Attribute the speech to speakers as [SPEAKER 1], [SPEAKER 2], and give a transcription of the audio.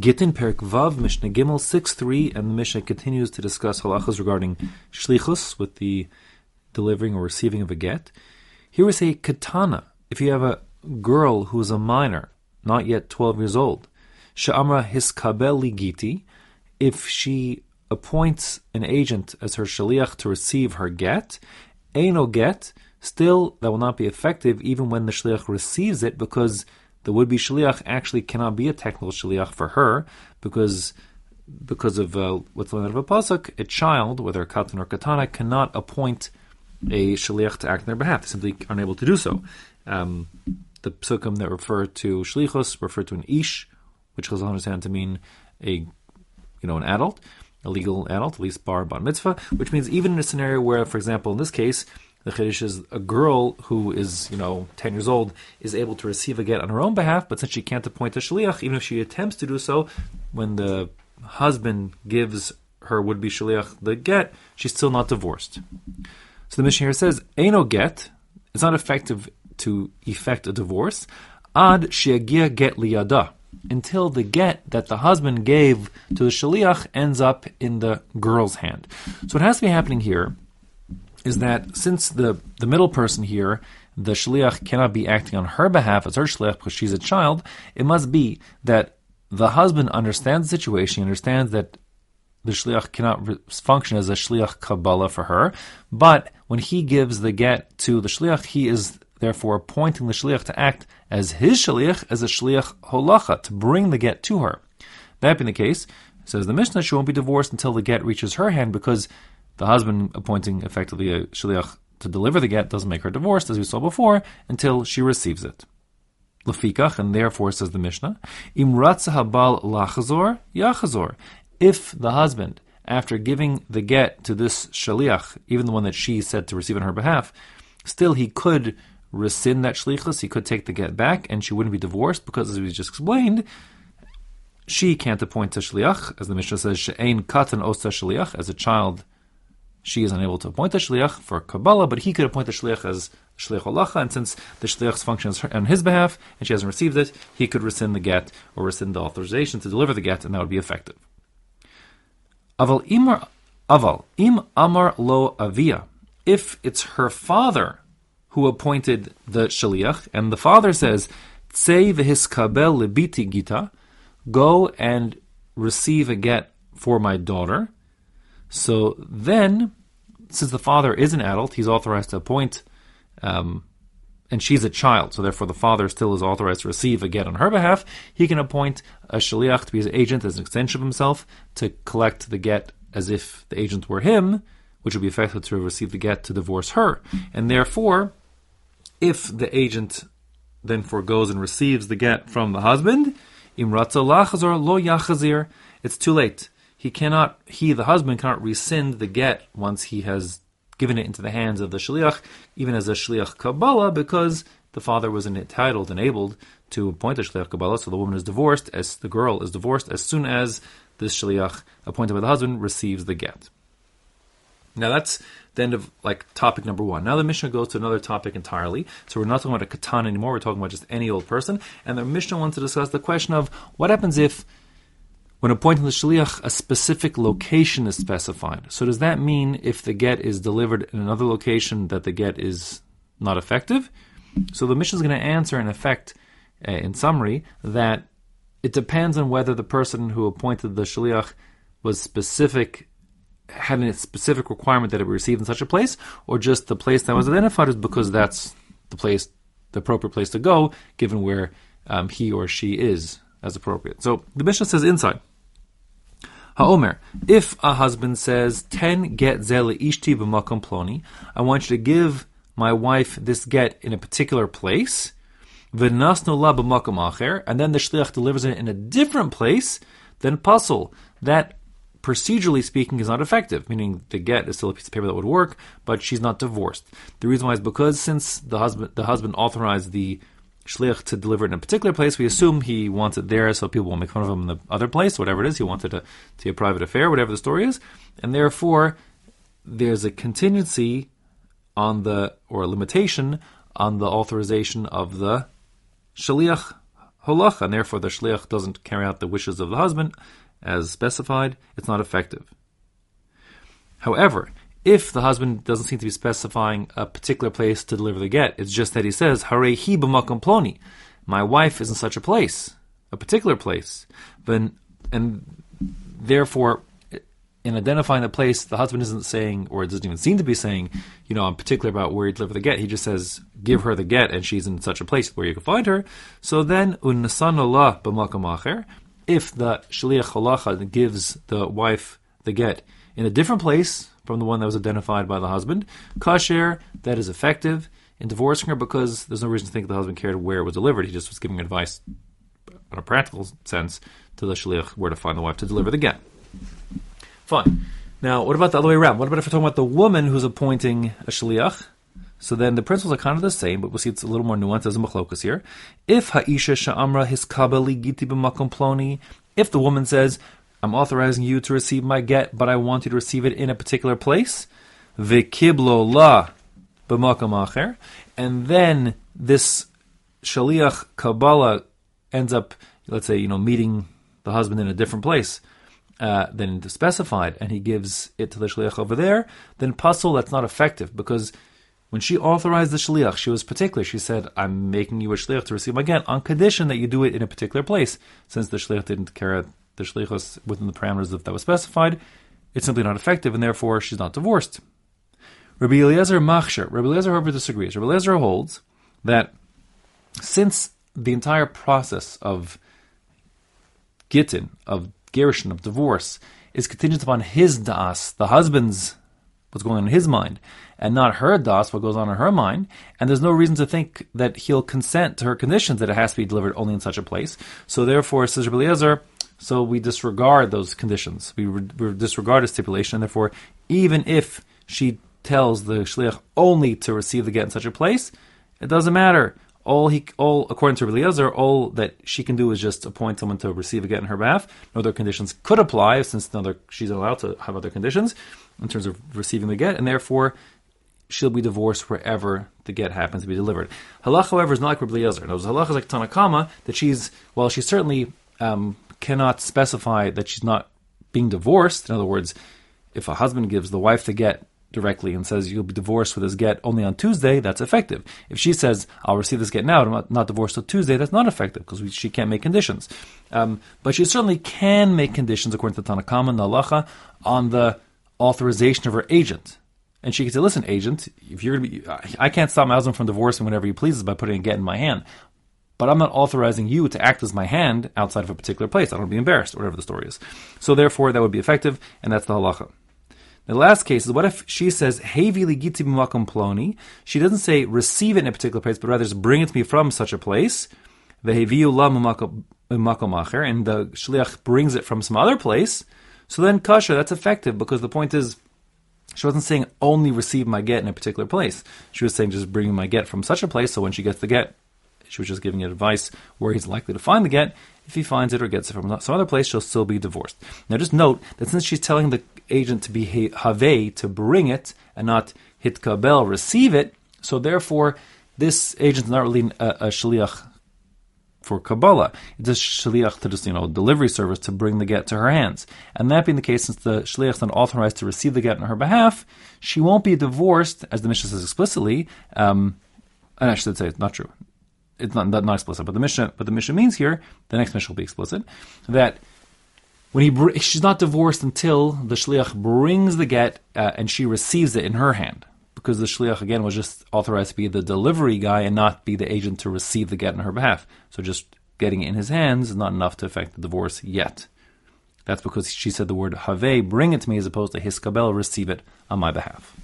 [SPEAKER 1] Gittin Perek Vav Mishnah Gimel six three, and the Mishnah continues to discuss halachas regarding shlichus with the delivering or receiving of a get. Here we say katana. If you have a girl who is a minor, not yet twelve years old, sha'amra hiskabel ligiti, if she appoints an agent as her shaliach to receive her get, no get, still that will not be effective even when the shaliach receives it because the would-be shliach actually cannot be a technical shliach for her because because of uh, what's learned of a pasuk, a child, whether a katan or katana, cannot appoint a shliach to act on their behalf. They simply aren't able to do so. Um, the psukim that refer to shlichus refer to an ish, which Chazal understand to mean a you know an adult, a legal adult, at least bar bar mitzvah, which means even in a scenario where, for example, in this case, the Chiddush is a girl who is, you know, 10 years old is able to receive a get on her own behalf, but since she can't appoint a shaliach, even if she attempts to do so, when the husband gives her would be shaliach the get, she's still not divorced. So the Mishnah here says, Eino get, it's not effective to effect a divorce, ad sheagia get liyada, until the get that the husband gave to the shaliach ends up in the girl's hand. So what has to be happening here is that since the, the middle person here, the shliach cannot be acting on her behalf as her shliach because she's a child, it must be that the husband understands the situation, understands that the shliach cannot re- function as a shliach kabbalah for her, but when he gives the get to the shliach, he is therefore appointing the shliach to act as his shliach, as a shliach holacha, to bring the get to her. That being the case, says the Mishnah, she won't be divorced until the get reaches her hand because the husband appointing effectively a shliach to deliver the get doesn't make her divorced, as we saw before, until she receives it. Lefikach, and therefore says the Mishnah, Im habal lachazor yachazor. If the husband, after giving the get to this shaliach, even the one that she said to receive on her behalf, still he could rescind that shlichus, he could take the get back, and she wouldn't be divorced because, as we just explained, she can't appoint a shliach, as the Mishnah says, she she'ein katan osta shliach, as a child she is unable to appoint a shliach for Kabbalah, but he could appoint a shliach as shliach halacha, and since the shliach's function is on his behalf, and she hasn't received it, he could rescind the get or rescind the authorization to deliver the get, and that would be effective. Aval imar aval im amar lo avia. If it's her father who appointed the shliach, and the father says, "Tsei v'hiskabel lebiti gita," go and receive a get for my daughter. So then, since the father is an adult, he's authorized to appoint, um, and she's a child, so therefore the father still is authorized to receive a get on her behalf. He can appoint a shaliach to be his agent as an extension of himself to collect the get as if the agent were him, which would be effective to receive the get to divorce her. And therefore, if the agent then foregoes and receives the get from the husband, imratza lachazor lo yachazir, it's too late he cannot, he, the husband, cannot rescind the get once he has given it into the hands of the shliach, even as a shliach kabbalah, because the father was entitled and able to appoint a shliach kabbalah. So the woman is divorced, as the girl is divorced, as soon as this shliach appointed by the husband receives the get. Now that's the end of like topic number one. Now the Mishnah goes to another topic entirely. So we're not talking about a katan anymore. We're talking about just any old person. And the Mishnah wants to discuss the question of what happens if when appointing the shliach, a specific location is specified. So does that mean if the get is delivered in another location that the get is not effective? So the Mishnah is going to answer, in effect, uh, in summary, that it depends on whether the person who appointed the shliach was specific, had a specific requirement that it be received in such a place, or just the place that was identified is because that's the place, the appropriate place to go, given where um, he or she is as appropriate. So the Mishnah says inside. Ha'omer, if a husband says, ten get zele ishti b'makom ploni, I want you to give my wife this get in a particular place, v'nasnu la b'makom acher, and then the shliach delivers it in a different place, then pasul. That, procedurally speaking, is not effective, meaning the get is still a piece of paper that would work, but she's not divorced. The reason why is because since the husband, the husband authorized the shliach to deliver it in a particular place. We assume he wants it there so people won't make fun of him in the other place, whatever it is. He wanted to be a private affair, whatever the story is. And therefore, there's a contingency on the, or a limitation on the authorization of the shliach halacha, and therefore the shliach doesn't carry out the wishes of the husband as specified, it's not effective. However, if the husband doesn't seem to be specifying a particular place to deliver the get, it's just that he says, Hare hi ploni. My wife is in such a place, a particular place. Then, and therefore, in identifying the place, the husband isn't saying, or it doesn't even seem to be saying, you know, I'm particular about where you deliver the get. He just says, give her the get, and she's in such a place where you can find her. So then, unnasan Allah b'makam if the shliach halacha gives the wife the get in a different place from the one that was identified by the husband, kasher, that is effective in divorcing her because there's no reason to think the husband cared where it was delivered. He just was giving advice in a practical sense to the shliach where to find the wife to deliver the get. Fine. Now, what about the other way around? What about if we're talking about the woman who's appointing a shliach? So then the principles are kind of the same, but we'll see it's a little more nuanced as a machlokas here. If ha'isha sha'amra hiskabeli giti b'makom ploni, if the woman says, I'm authorizing you to receive my get, but I want you to receive it in a particular place, v'kiblo la b'makom acher, and then this shaliach kabbalah ends up, let's say, you know, meeting the husband in a different place, uh, than specified, and he gives it to the shliach over there, then pasul that's not effective because when she authorized the shliach, she was particular. She said, "I'm making you a shliach to receive my get on condition that you do it in a particular place." Since the shliach didn't carry the shlichus within the parameters that was specified, it's simply not effective, and therefore she's not divorced. Rabbi Eliezer machshir, Rabbi Eliezer, however, disagrees. Rabbi Eliezer holds that since the entire process of gittin, of gerushin, of divorce, is contingent upon his das, the husband's, what's going on in his mind, and not her das, what goes on in her mind, and there's no reason to think that he'll consent to her conditions that it has to be delivered only in such a place. So therefore, says Rabbi Eliezer, so we disregard those conditions. We, re- we disregard a stipulation, and therefore, even if she tells the shliach only to receive the get in such a place, it doesn't matter all he all according to Eliezer, all that she can do is just appoint someone to receive a get in her behalf. No other conditions could apply since no she's allowed to have other conditions in terms of receiving the get, and therefore she'll be divorced wherever the get happens to be delivered. Halach, however, is not like Rabbi Eliezer. No, halach is like Tanna Kamma that she's well, she certainly um, cannot specify that she's not being divorced. In other words, if a husband gives the wife the get directly and says you'll be divorced with this get only on Tuesday, that's effective. If she says I'll receive this get now, I'm not, divorced till Tuesday, that's not effective because she can't make conditions. Um, but she certainly can make conditions according to the Tanna Kamma and Halacha on the authorization of her agent. And she can say, "Listen, agent, if you're to be, I can't stop my husband from divorcing whenever he pleases by putting a get in my hand, but I'm not authorizing you to act as my hand outside of a particular place. I don't want to be embarrassed, whatever the story is. So therefore, that would be effective, and that's the halacha. The last case is what if she says, Hevili giti b'makom ploni? She doesn't say receive it in a particular place, but rather just bring it to me from such a place. Veheviu la makom acher, and the shliach brings it from some other place. So then kasher, that's effective because the point is, she wasn't saying only receive my get in a particular place. She was saying just bring my get from such a place. So when she gets the get, she was just giving advice where he's likely to find the get. If he finds it or gets it from some other place, she'll still be divorced. Now, just note that since she's telling the agent to be have to bring it and not hitkabel receive it, so therefore this agent is not really a, a shliach for Kabbalah. It's a shliach to just, you know, delivery service to bring the get to her hands. And that being the case, since the shliach is authorized to receive the get on her behalf, she won't be divorced, as the Mishnah says explicitly. Um, and I should say it's not true it's not, not, not explicit, but the Mishnah, but the Mishnah means here, the next Mishnah will be explicit, that when he she's not divorced until the shliach brings the get uh, and she receives it in her hand, because the shliach again was just authorized to be the delivery guy and not be the agent to receive the get on her behalf. So just getting it in his hands is not enough to affect the divorce yet. That's because she said the word have, bring it to me, as opposed to hiskabel, receive it on my behalf.